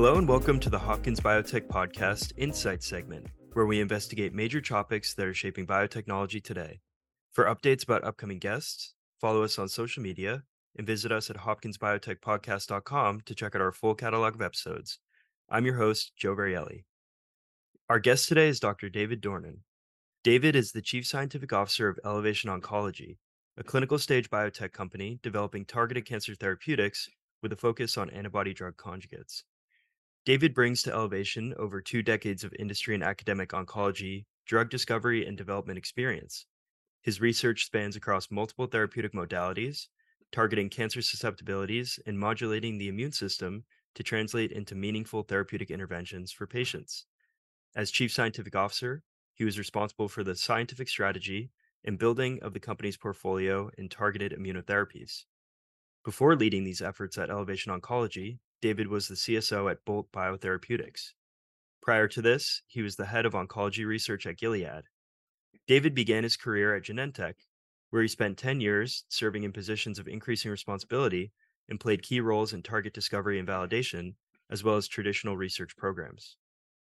Hello, and welcome to the Hopkins Biotech Podcast Insight segment, where we investigate major topics that are shaping biotechnology today. For updates about upcoming guests, follow us on social media and visit us at hopkinsbiotechpodcast.com to check out our full catalog of episodes. I'm your host, Joe Varriale. Our guest today is Dr. David Dornan. David is the Chief Scientific Officer of Elevation Oncology, a clinical stage biotech company developing targeted cancer therapeutics with a focus on antibody drug conjugates. David brings to Elevation over two decades of industry and academic oncology, drug discovery, and development experience. His research spans across multiple therapeutic modalities, targeting cancer susceptibilities and modulating the immune system to translate into meaningful therapeutic interventions for patients. As Chief Scientific Officer, he was responsible for the scientific strategy and building of the company's portfolio in targeted immunotherapies. Before leading these efforts at Elevation Oncology, David was the CSO at Bolt Biotherapeutics. Prior to this, he was the head of oncology research at Gilead. David began his career at Genentech, where he spent 10 years serving in positions of increasing responsibility and played key roles in target discovery and validation, as well as translational research programs.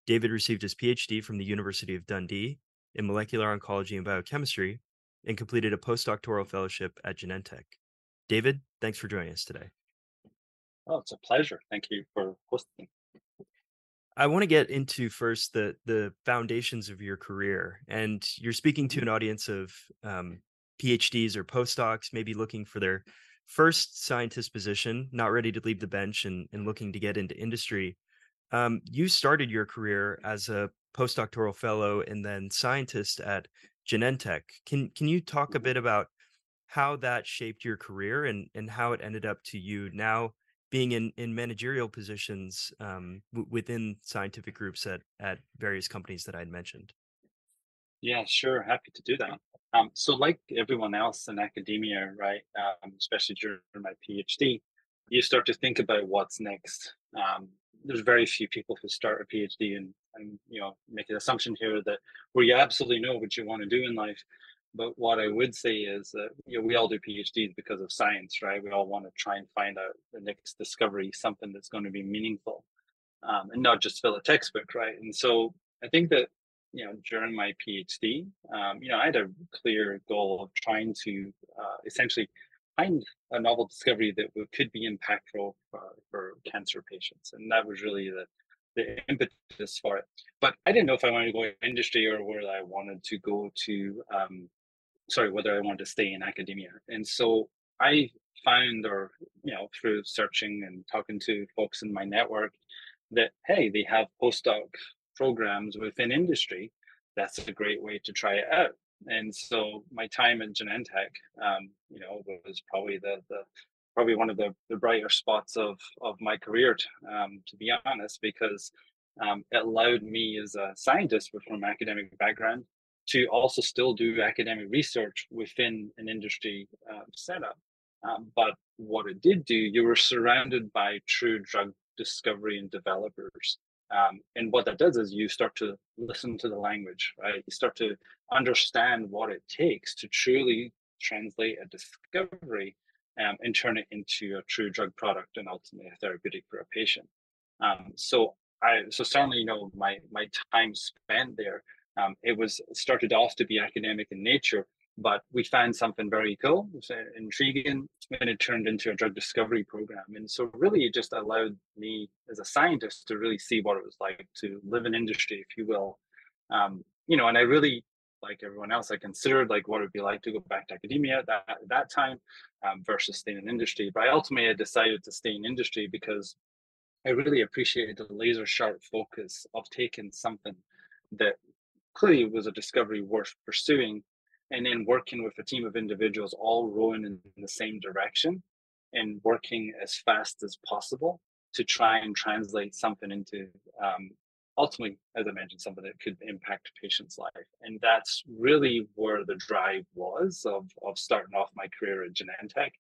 David received his PhD from the University of Dundee in molecular oncology and biochemistry and completed a postdoctoral fellowship at Genentech. David, thanks for joining us today. Oh, it's a pleasure. Thank you for hosting. I want to get into first the the foundations of your career, and you're speaking to an audience of um, PhDs or postdocs, maybe looking for their first scientist position, not ready to leave the bench and, and looking to get into industry. Um, you started your career as a postdoctoral fellow and then scientist at Genentech. Can can you talk a Mm-hmm. bit about how that shaped your career and and how it ended up to you now being in in managerial positions um, w- within scientific groups at at various companies that I'd mentioned? Yeah, sure. Happy to do that. Um, so, like everyone else in academia, right, um, especially during my PhD, you start to think about what's next. Um, there's very few people who start a PhD and, and you know make an assumption here that where you absolutely know what you want to do in life. But what I would say is that you know, we all do PhDs because of science, right? We all want to try and find out the next discovery, something that's going to be meaningful, um, and not just fill a textbook, right? And so I think that you know during my PhD, um, you know, I had a clear goal of trying to uh, essentially find a novel discovery that could be impactful for, for cancer patients, and that was really the the impetus for it. But I didn't know if I wanted to go industry or whether I wanted to go to um, sorry, whether I wanted to stay in academia. And so I found, or you know, through searching and talking to folks in my network, that hey, they have postdoc programs within industry. That's a great way to try it out. And so my time at Genentech, um, you know, was probably the the probably one of the, the brighter spots of of my career, um, to be honest, because um, it allowed me as a scientist with from an academic background to also still do academic research within an industry uh, setup. Um, but what it did do, you were surrounded by true drug discovery and developers. Um, and what that does is you start to listen to the language, right? You start to understand what it takes to truly translate a discovery um, and turn it into a true drug product and ultimately a therapeutic for a patient. Um, so I, so certainly, you know, my my time spent there um, it was started off to be academic in nature, but we found something very cool, it was, uh, intriguing, and it turned into a drug discovery program. And so, really, it just allowed me as a scientist to really see what it was like to live in industry, if you will. Um, you know, and I really, like everyone else, I considered like what it would be like to go back to academia at that, at that time um, versus staying in industry. But I ultimately I decided to stay in industry because I really appreciated the laser sharp focus of taking something that clearly was a discovery worth pursuing and then working with a team of individuals all rowing in the same direction and working as fast as possible to try and translate something into um, ultimately as i mentioned something that could impact patient's life. And that's really where the drive was of, of starting off my career at genentech.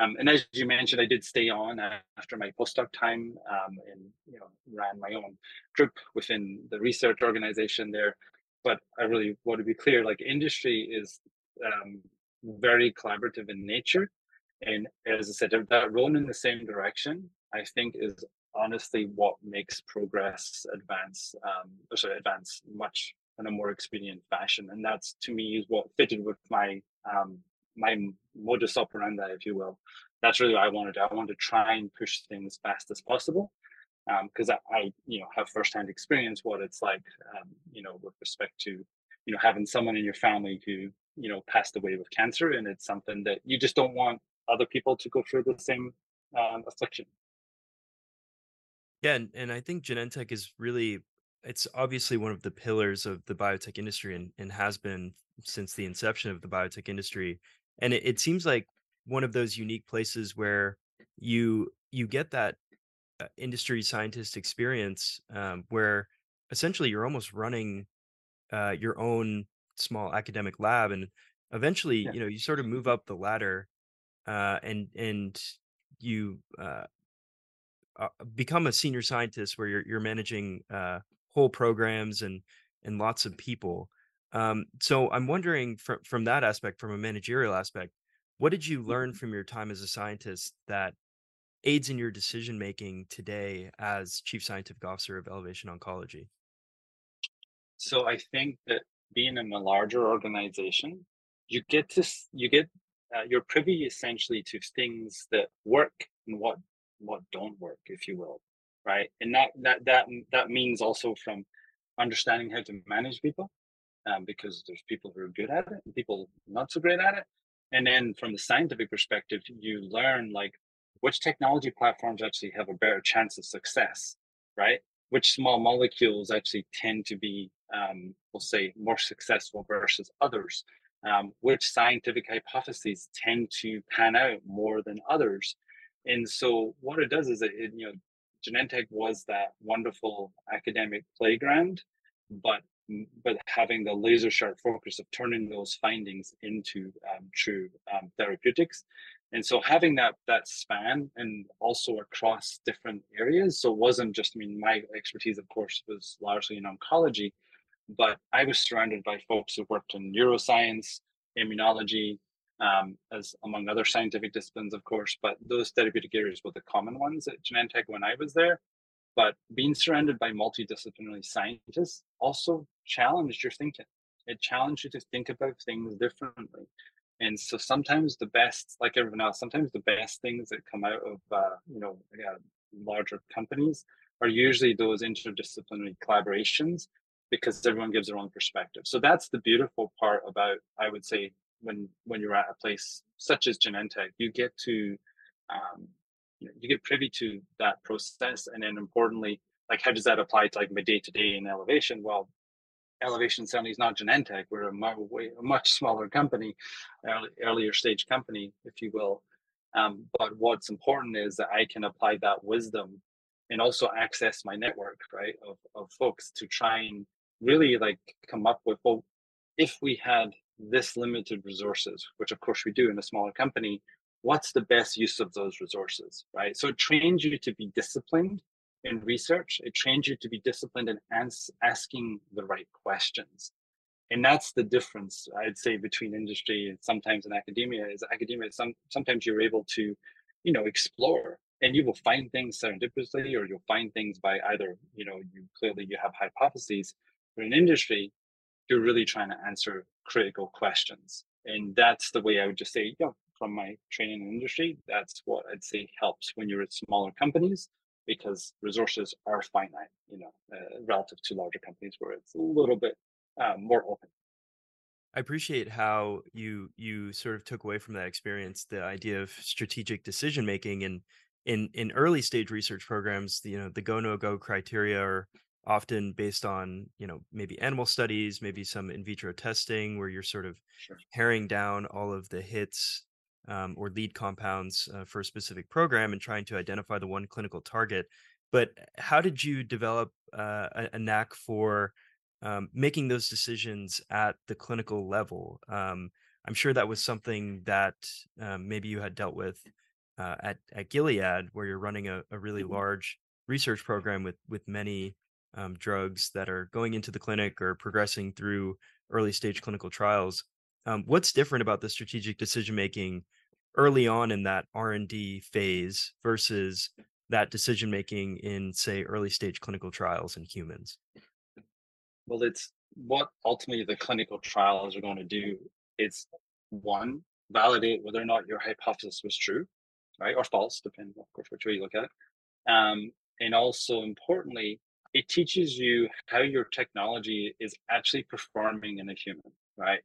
Um, and as you mentioned, I did stay on after my postdoc time um, and you know ran my own group within the research organization there but I really want to be clear like industry is um, very collaborative in nature. And as I said, that rowing in the same direction, I think is honestly what makes progress advance, um, or sorry, advance much in a more expedient fashion. And that's to me is what fitted with my um, my modus operandi, if you will. That's really what I wanted. I wanted to try and push things fast as possible because um, I, I, you know, have firsthand experience what it's like, um, you know, with respect to, you know, having someone in your family who, you know, passed away with cancer, and it's something that you just don't want other people to go through the same um, affliction. Yeah, and, and I think Genentech is really it's obviously one of the pillars of the biotech industry and, and has been since the inception of the biotech industry. And it, it seems like one of those unique places where you you get that industry scientist experience um, where essentially you're almost running uh, your own small academic lab and eventually Yeah. you know you sort of move up the ladder uh, and and you uh, uh, become a senior scientist where you're you're managing uh, whole programs and and lots of people. Um, so I'm wondering from from that aspect, from a managerial aspect, what did you learn Mhm. from your time as a scientist that aids in your decision making today as chief scientific officer of Elevation Oncology? So I think that being in a larger organization, you get to you get uh, you're privy essentially to things that work and what what don't work, if you will, right? And that that that that means also from understanding how to manage people, um, because there's people who are good at it and people not so great at it. And then from the scientific perspective, you learn like which technology platforms actually have a better chance of success, right? Which small molecules actually tend to be, um, we'll say, more successful versus others. Um, which scientific hypotheses tend to pan out more than others. And so what it does is it, it you know, Genentech was that wonderful academic playground, but but having the laser sharp focus of turning those findings into um, true um, therapeutics and so having that that span and also across different areas so it wasn't just i mean my expertise of course was largely in oncology but i was surrounded by folks who worked in neuroscience immunology um, as among other scientific disciplines of course but those therapeutic areas were the common ones at genentech when i was there but being surrounded by multidisciplinary scientists also challenged your thinking. It challenged you to think about things differently. And so sometimes the best, like everyone else, sometimes the best things that come out of uh, you know larger companies are usually those interdisciplinary collaborations because everyone gives their own perspective. So that's the beautiful part about, I would say, when when you're at a place such as Genentech, you get to um, you get privy to that process and then importantly like how does that apply to like my day to day in elevation well elevation certainly is not genentech we're a, way, a much smaller company early, earlier stage company if you will um, but what's important is that i can apply that wisdom and also access my network right of, of folks to try and really like come up with well if we had this limited resources which of course we do in a smaller company what's the best use of those resources, right? So it trains you to be disciplined in research. It trains you to be disciplined in ans- asking the right questions. And that's the difference, I'd say, between industry and sometimes in academia is academia, some, sometimes you're able to, you know, explore and you will find things serendipitously or you'll find things by either, you know, you clearly you have hypotheses. But in industry, you're really trying to answer critical questions. And that's the way I would just say, you know, from my training in industry, that's what I'd say helps when you're at smaller companies because resources are finite, you know, uh, relative to larger companies where it's a little bit uh, more open. I appreciate how you you sort of took away from that experience the idea of strategic decision making and in in early stage research programs, the, you know, the go no go criteria are often based on, you know, maybe animal studies, maybe some in vitro testing where you're sort of Sure. paring down all of the hits um, or lead compounds uh, for a specific program and trying to identify the one clinical target. But how did you develop uh, a, a knack for um, making those decisions at the clinical level. Um, I'm sure that was something that um, maybe you had dealt with uh, at at Gilead, where you're running a, a really Mhm. large research program with with many um, drugs that are going into the clinic or progressing through early stage clinical trials. Um, what's different about the strategic decision making early on in that R and D phase versus that decision making in, say, early stage clinical trials in humans? Well, it's what ultimately the clinical trials are going to do. It's one, validate whether or not your hypothesis was true, right, or false, depending, of course, which way you look at it. Um, and also importantly, it teaches you how your technology is actually performing in a human, right?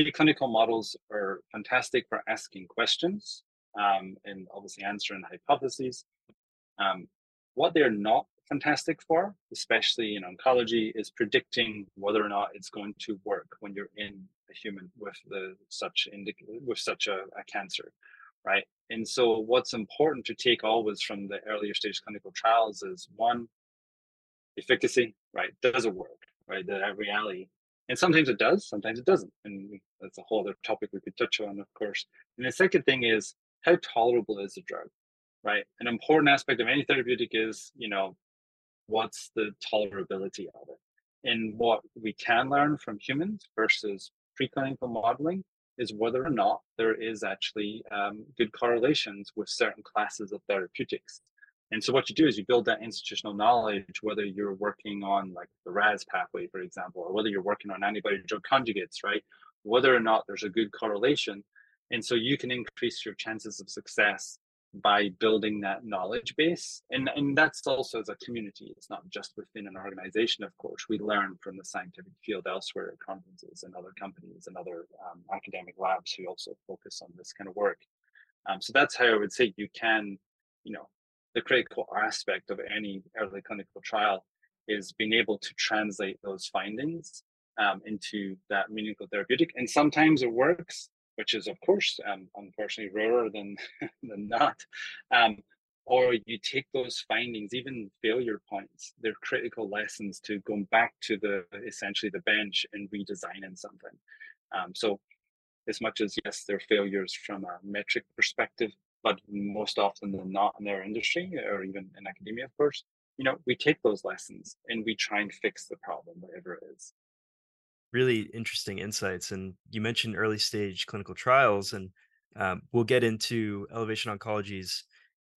Preclinical models are fantastic for asking questions um, and obviously answering hypotheses. Um, what they're not fantastic for, especially in oncology, is predicting whether or not it's going to work when you're in a human with the such indic- with such a, a cancer, right? And so, what's important to take always from the earlier stage clinical trials is one, efficacy, right? Does it work, right? The reality. And sometimes it does, sometimes it doesn't. And that's a whole other topic we could touch on, of course. And the second thing is how tolerable is the drug, right? An important aspect of any therapeutic is, you know, what's the tolerability of it? And what we can learn from humans versus preclinical modeling is whether or not there is actually um, good correlations with certain classes of therapeutics. And so what you do is you build that institutional knowledge, whether you're working on like the RAS pathway, for example, or whether you're working on antibody drug conjugates, right? Whether or not there's a good correlation. And so you can increase your chances of success by building that knowledge base. And, and that's also as a community. It's not just within an organization, of course. We learn from the scientific field elsewhere at conferences and other companies and other um, academic labs who also focus on this kind of work. Um, so that's how I would say you can, you know, the critical aspect of any early clinical trial is being able to translate those findings um, into that meaningful therapeutic. And sometimes it works, which is of course um, unfortunately rarer than than not. Um, or you take those findings, even failure points, they're critical lessons to going back to the essentially the bench and redesigning something. Um, so as much as yes, they're failures from a metric perspective, but most often than not in their industry or even in academia, of course, you know, we take those lessons and we try and fix the problem, whatever it is. Really interesting insights. And you mentioned early stage clinical trials, and um, we'll get into Elevation Oncology's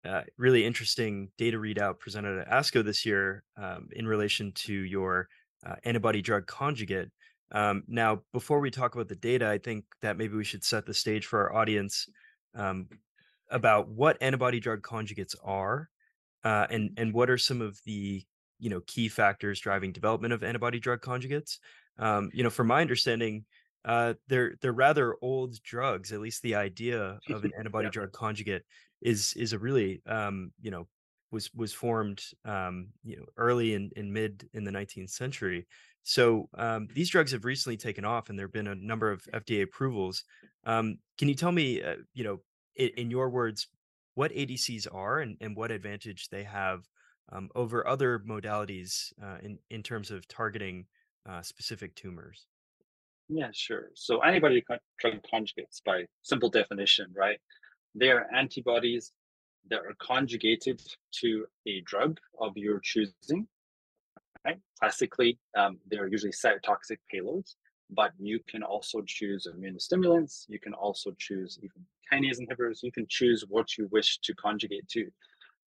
uh, really interesting data readout presented at ASCO this year um, in relation to your uh, antibody drug conjugate. Um, now, before we talk about the data, I think that maybe we should set the stage for our audience um, about what antibody drug conjugates are uh, and and what are some of the you know key factors driving development of antibody drug conjugates. Um, you know from my understanding uh, they're they're rather old drugs at least the idea of an antibody yeah. drug conjugate is is a really um, you know was was formed um, you know early in, in mid in the 19th century. So um, these drugs have recently taken off and there have been a number of fda approvals. Um, can you tell me uh, you know in, your words, what ADCs are and, and what advantage they have um, over other modalities uh, in, in terms of targeting uh, specific tumors? Yeah, sure. So antibody drug conjugates, by simple definition, right? They are antibodies that are conjugated to a drug of your choosing. Right? Classically, um, they're usually cytotoxic payloads, but you can also choose immunostimulants. You can also choose even kinase inhibitors. You can choose what you wish to conjugate to.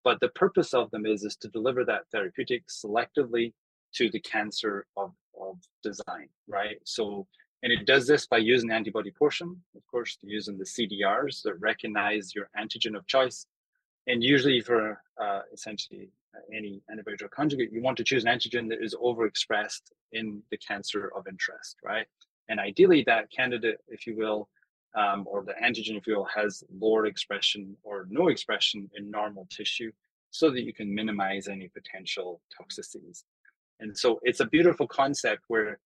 But the purpose of them is, is to deliver that therapeutic selectively to the cancer of, of design, right? So, and it does this by using antibody portion, of course, using the CDRs that recognize your antigen of choice. And usually for uh, essentially any drug conjugate, you want to choose an antigen that is overexpressed in the cancer of interest, right? And ideally that candidate, if you will, um, or the antigen, if you will, has lower expression or no expression in normal tissue so that you can minimize any potential toxicities. And so it's a beautiful concept where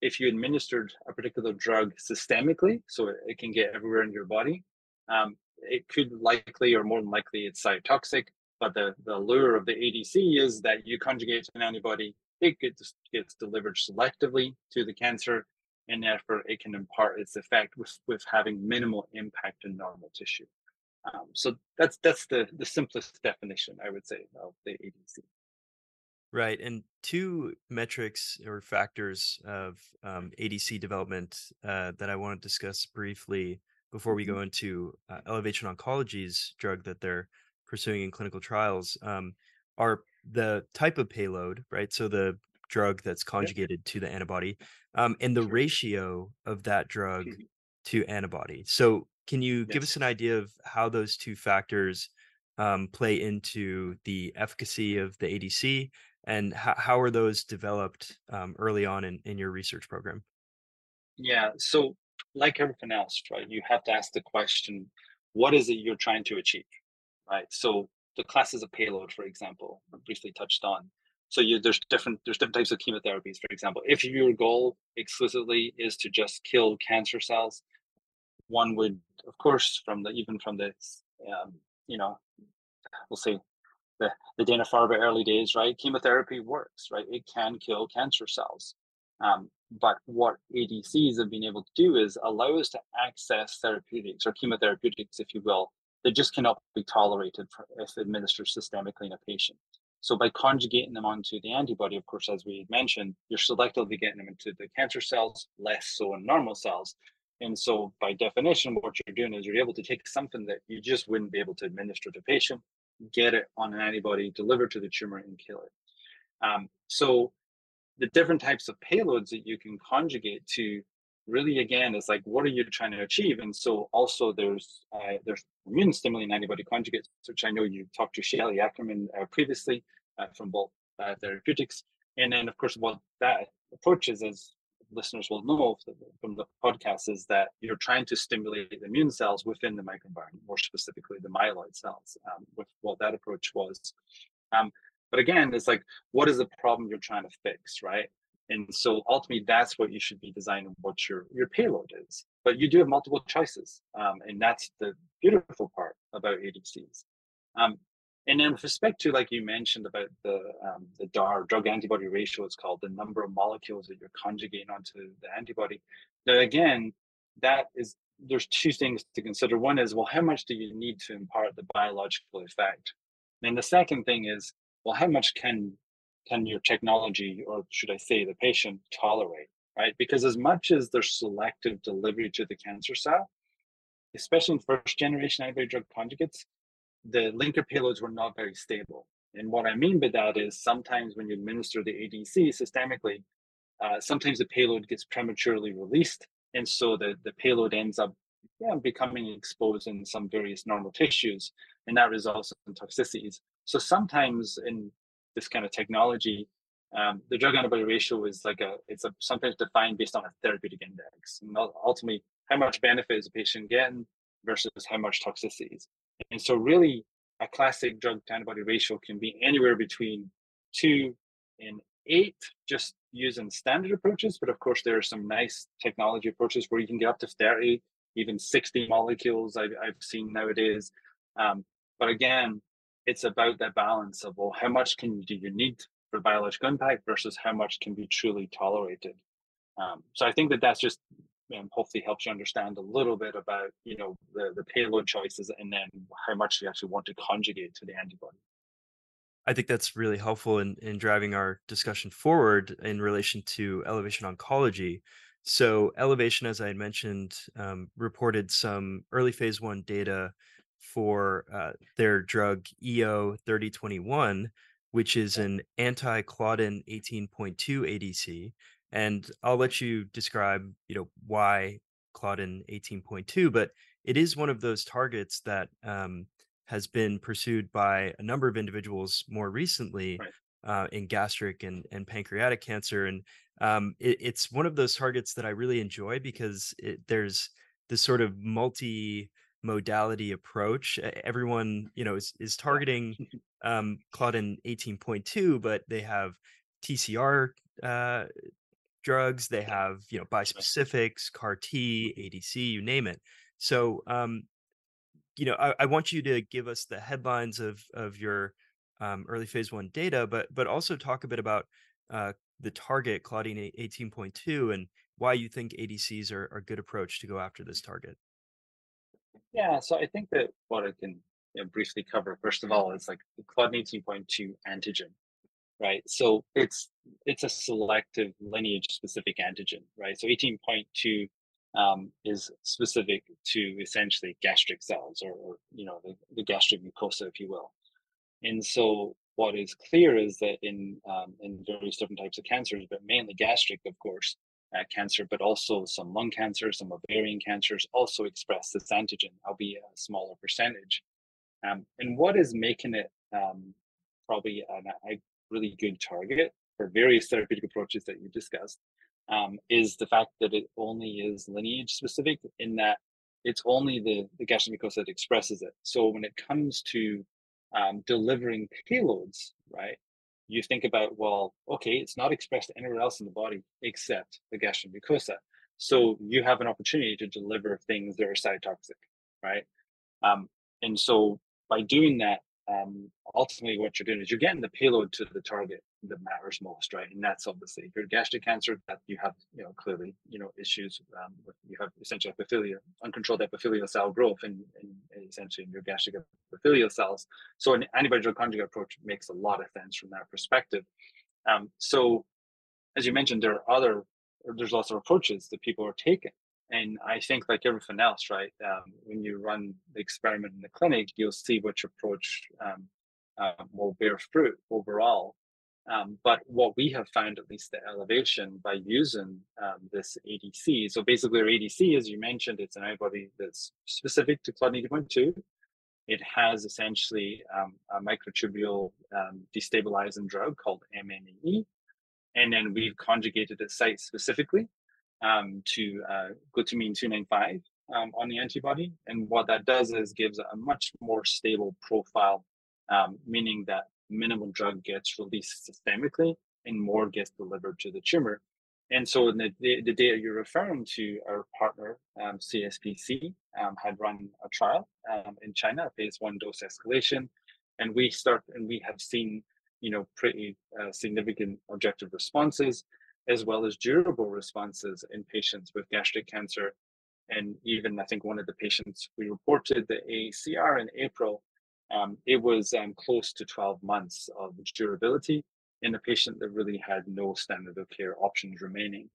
if you administered a particular drug systemically, so it can get everywhere in your body, um, it could likely or more than likely it's cytotoxic. But the, the lure of the ADC is that you conjugate an antibody, it gets, gets delivered selectively to the cancer and therefore it can impart its effect with, with having minimal impact in normal tissue. Um, so that's that's the the simplest definition I would say of the ADC. Right, and two metrics or factors of um, ADC development uh, that I want to discuss briefly before we mm-hmm. go into uh, Elevation Oncology's drug that they're pursuing in clinical trials um, are the type of payload, right? So the drug that's conjugated to the antibody, um, and the Sure. ratio of that drug Mhm. to antibody. So can you give us an idea of how those two factors um, play into the efficacy of the ADC, and how, how are those developed um, early on in, in your research program? Yeah. So, like everything else, right, you have to ask the question, what is it you're trying to achieve? Right. So the classes of payload, for example, briefly touched on. So you there's different there's different types of chemotherapies, for example. If your goal exclusively is to just kill cancer cells, one would, of course, from the even from the um, you know, we'll say the, the Dana Farber early days, right? Chemotherapy works, right? It can kill cancer cells. Um, but what ADCs have been able to do is allow us to access therapeutics or chemotherapeutics, if you will, that just cannot be tolerated for, if administered systemically in a patient. So by conjugating them onto the antibody, of course, as we mentioned, you're selectively getting them into the cancer cells, less so in normal cells. And so by definition, what you're doing is you're able to take something that you just wouldn't be able to administer to a patient get it on an antibody, deliver to the tumor, and kill it. Um, so the different types of payloads that you can conjugate to really again is like what are you trying to achieve and so also there's uh, there's immune stimulating antibody conjugates which i know you talked to shelly ackerman uh, previously uh, from Bolt uh, therapeutics and then of course what that approach is as listeners will know from the podcast is that you're trying to stimulate the immune cells within the microenvironment, more specifically the myeloid cells, um, with what that approach was. Um, but again, it's like, what is the problem you're trying to fix, right? And so ultimately, that's what you should be designing what your your payload is. But you do have multiple choices, um, and that's the beautiful part about ADCs. Um, and then with respect to, like you mentioned about the um, the DAR drug antibody ratio, it's called the number of molecules that you're conjugating onto the antibody. Now, again, that is there's two things to consider. One is, well, how much do you need to impart the biological effect? And the second thing is, well, how much can can your technology, or should I say, the patient tolerate? Right? Because as much as there's selective delivery to the cancer cell, especially in first generation antibody drug conjugates, the linker payloads were not very stable. And what I mean by that is sometimes when you administer the ADC systemically, uh, sometimes the payload gets prematurely released. And so the, the payload ends up yeah, becoming exposed in some various normal tissues, and that results in toxicities. So sometimes in this kind of technology, um, the drug antibody ratio is like a it's a sometimes defined based on a therapeutic index, and ultimately how much benefit is a patient getting versus how much toxicities. And so, really, a classic drug antibody ratio can be anywhere between two and eight, just using standard approaches. But of course, there are some nice technology approaches where you can get up to 30, even 60 molecules I've, I've seen nowadays. Um, but again, it's about that balance of, well, how much can do you need for biological impact versus how much can be truly tolerated. Um, so I think that that's just and hopefully helps you understand a little bit about you know the, the payload choices and then how much you actually want to conjugate to the antibody I think that's really helpful in, in driving our discussion forward in relation to Elevation Oncology. So, Elevation, as I had mentioned, um, reported some early phase one data for uh, their drug EO 3021, which is an anti Claudin 18.2 ADC. And I'll let you describe, you know, why Claudin 18.2, but it is one of those targets that um, has been pursued by a number of individuals more recently right uh, in gastric and, and pancreatic cancer. And um, it, it's one of those targets that I really enjoy because it, there's this sort of multi modality approach. Everyone, you know, is, is targeting um, Claudin 18.2, but they have TCR uh, drugs, they have, you know, bispecifics, CAR T, ADC, you name it. So, um, you know, I, I want you to give us the headlines of of your um, early phase one data, but but also talk a bit about uh, the target Claudin point two and why you think ADCs are, are a good approach to go after this target. Yeah so i think that what i can you know, briefly cover first of all is like the claudin 18.2 antigen right so it's it's a selective lineage specific antigen right so 18.2 um, is specific to essentially gastric cells or, or you know the, the, gastric mucosa, if you will. And so what is clear is that in um, in various different types of cancers, but mainly gastric, of course, cancer, but also some lung cancer, some ovarian cancers also express this antigen, albeit a smaller percentage. Um, and what is making it um, probably an, a really good target for various therapeutic approaches that you discussed um, is the fact that it only is lineage specific in that it's only the, the gastric mucosa that expresses it. So when it comes to um, delivering payloads, right, you think about, well, okay, it's not expressed anywhere else in the body except the gastric mucosa. So you have an opportunity to deliver things that are cytotoxic, right? Um, and so by doing that, um, ultimately what you're doing is you're getting the payload to the target that matters most, right? And that's obviously if you're gastric cancer, that you have, you know, clearly, you know, issues um, with you have essentially epithelial, uncontrolled epithelial cell growth in essentially in your gastric epithelial cells. So an antibody drug conjugate approach makes a lot of sense from that perspective. Um, so as you mentioned, there are other, there's lots of approaches that people are taking. And I think, like everything else, right? Um, when you run the experiment in the clinic, you'll see which approach um, uh, will bear fruit overall. Um, but what we have found, at least the elevation, by using um, this ADC. So basically, our ADC, as you mentioned, it's an antibody that's specific to Claudin 18.2. It has essentially um, a microtubule um, destabilizing drug called MMAE. And then we've conjugated it site specifically um, to uh, glutamine 295 um, on the antibody. And what that does is gives a much more stable profile, um, meaning that minimal drug gets released systemically and more gets delivered to the tumor. And so the, the, data you're referring to, our partner um, CSPC um, had run a trial um, in China, phase one dose escalation, and we start and we have seen, you know, pretty uh, significant objective responses as well as durable responses in patients with gastric cancer. And even I think one of the patients we reported the AACR in April, um, it was um, close to 12 months of durability in a patient that really had no standard of care options remaining.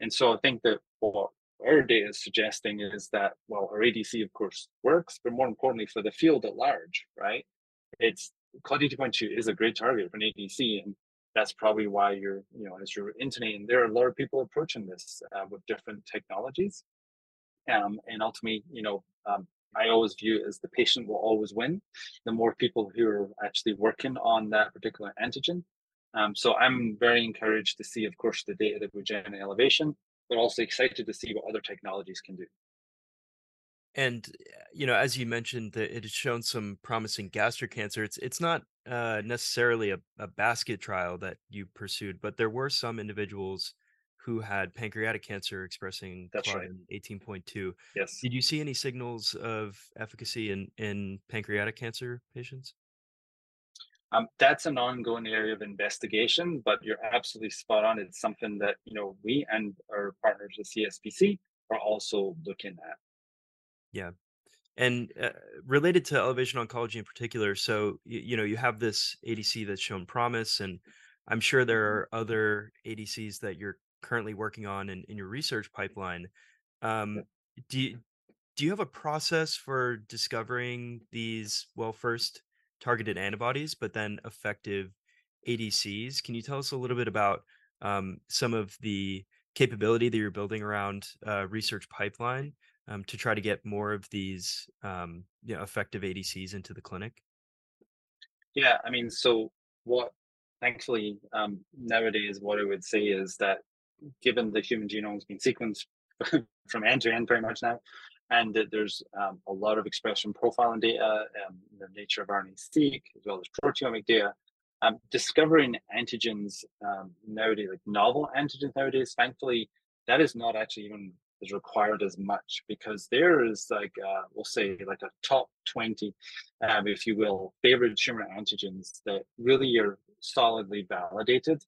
And so I think that what our data is suggesting is that, well, our ADC, of course, works, but more importantly, for the field at large, right? It's Claudin 2.2 is a great target for an ADC, and that's probably why you're, you know, as you're intonating, there are a lot of people approaching this uh, with different technologies. Um, and ultimately, you know, um, I always view it as the patient will always win. The more people who are actually working on that particular antigen. Um, so I'm very encouraged to see, of course, the data that we're generate elevation, but also excited to see what other technologies can do. And you know, as you mentioned, that it has shown some promising gastric cancer. It's it's not uh, necessarily a, a basket trial that you pursued, but there were some individuals who had pancreatic cancer expressing That's right. eighteen point two. Yes. Did you see any signals of efficacy in in pancreatic cancer patients? Um, that's an ongoing area of investigation, but you're absolutely spot on. It's something that you know we and our partners at CSPC are also looking at. Yeah. And uh, related to elevation oncology in particular, so you, you know you have this ADC that's shown promise, and I'm sure there Mhm. are other ADCs that you're currently working on in, in your research pipeline. Um, do you, do you have a process for discovering these? Well, first targeted antibodies, but then effective ADCs. Can you tell us a little bit about um, some of the capability that you're building around uh, research pipeline um, to try to get more of these um, you know, effective ADCs into the clinic? Yeah, I mean, so what thankfully um, nowadays, what I would say is that given the human genome's been sequenced from end to end pretty much now, and that there's um, a lot of expression profiling data, um, the nature of RNA-seq, as well as proteomic data, um, discovering antigens um, nowadays, like novel antigens nowadays, thankfully, that is not actually even is required as much because there is like uh, we'll say like a top 20 um, if you will favorite tumor antigens that really are solidly validated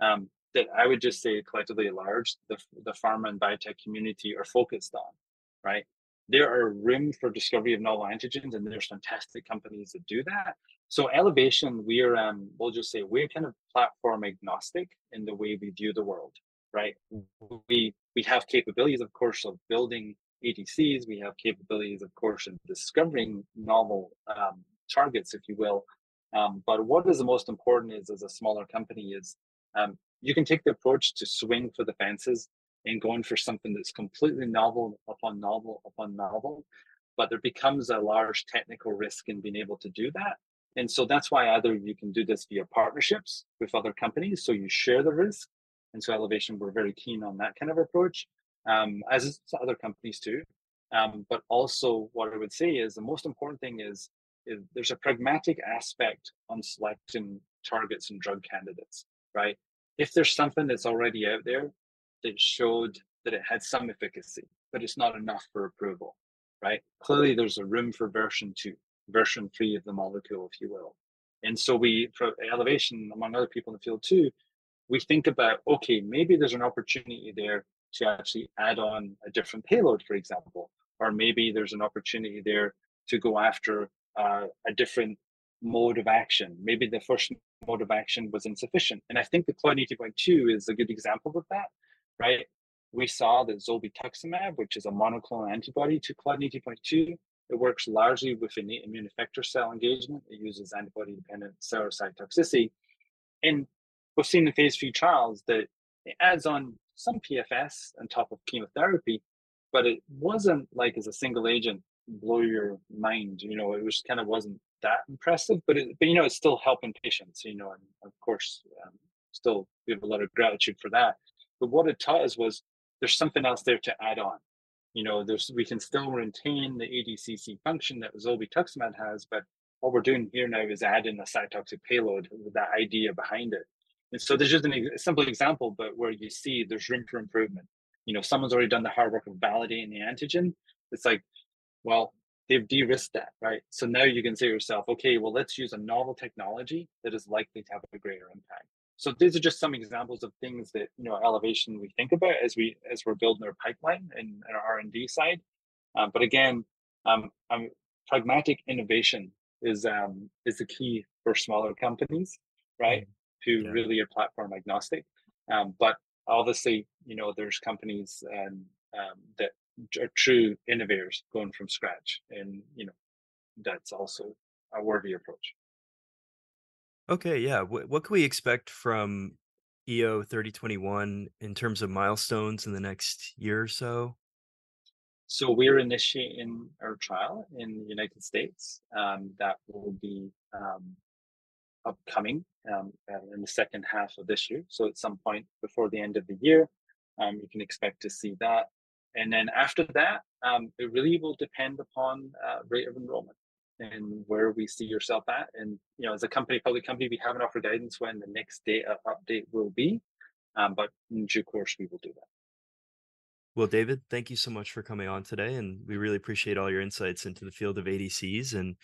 um, that i would just say collectively large the, the pharma and biotech community are focused on right there are room for discovery of novel antigens and there's fantastic companies that do that so elevation we're um, we'll just say we're kind of platform agnostic in the way we view the world right? We we have capabilities, of course, of building ADCs. We have capabilities, of course, of discovering novel um, targets, if you will. Um, but what is the most important is, as a smaller company, is um, you can take the approach to swing for the fences and going for something that's completely novel upon novel upon novel. But there becomes a large technical risk in being able to do that. And so that's why either you can do this via partnerships with other companies, so you share the risk. And so Elevation, we're very keen on that kind of approach, um, as other companies too. Um, but also, what I would say is the most important thing is, is there's a pragmatic aspect on selecting targets and drug candidates, right? If there's something that's already out there that showed that it had some efficacy, but it's not enough for approval, right? Clearly, there's a room for version two version three of the molecule, if you will. And so we, for elevation, among other people in the field too, we think about, okay, maybe there's an opportunity there to actually add on a different payload, for example, or maybe there's an opportunity there to go after uh, a different mode of action. Maybe the first mode of action was insufficient. And I think the Claudin 18.2 is a good example of that, right? We saw that zolbetuximab, which is a monoclonal antibody to Claudin 18.2, it works largely with innate immune effector cell engagement. It uses antibody dependent cellular cytotoxicity. And we've seen in phase three trials that it adds on some PFS on top of chemotherapy, but it wasn't like as a single agent blow your mind. You know, it was kind of wasn't that impressive, but it, but you know, it's still helping patients. You know, and of course, um, still we have a lot of gratitude for that. But what it taught us was there's something else there to add on you know, there's we can still retain the ADCC function that zolbetuximab has, but what we're doing here now is adding a cytotoxic payload with that idea behind it. And so there's just an, a simple example, but where you see there's room for improvement. You know, someone's already done the hard work of validating the antigen. It's like, well, they've de-risked that, right? So now you can say to yourself, okay, well, let's use a novel technology that is likely to have a greater impact. So these are just some examples of things that you know elevation we think about as we as we're building our pipeline and, our R and D side. Uh, but again, um, um, pragmatic innovation is um, is the key for smaller companies, right? Mm-hmm. Who yeah. really are platform agnostic. Um, but obviously, you know, there's companies um, um, that are true innovators going from scratch, and you know, that's also a worthy approach. Okay, yeah. What what can we expect from EO 3021 in terms of milestones in the next year or so? So we're initiating our trial in the United States. Um, that will be um, upcoming um, uh, in the second half of this year. So at some point before the end of the year, um, you can expect to see that. And then after that, um, it really will depend upon uh, rate of enrollment and where we see yourself at. And you know, as a company, public company, we haven't offered guidance when the next data update will be, um, but in due course we will do that. Well, David, thank you so much for coming on today, and we really appreciate all your insights into the field of ADCs and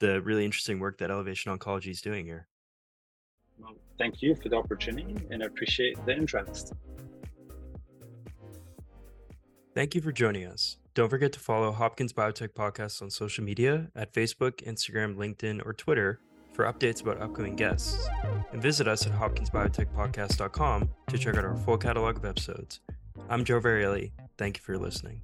the really interesting work that Elevation Oncology is doing here. Well, thank you for the opportunity, and I appreciate the interest. Thank you for joining us. Don't forget to follow Hopkins Biotech Podcast on social media at Facebook, Instagram, LinkedIn, or Twitter for updates about upcoming guests. And visit us at hopkinsbiotechpodcast.com to check out our full catalog of episodes. I'm Joe Varriale. Thank you for listening.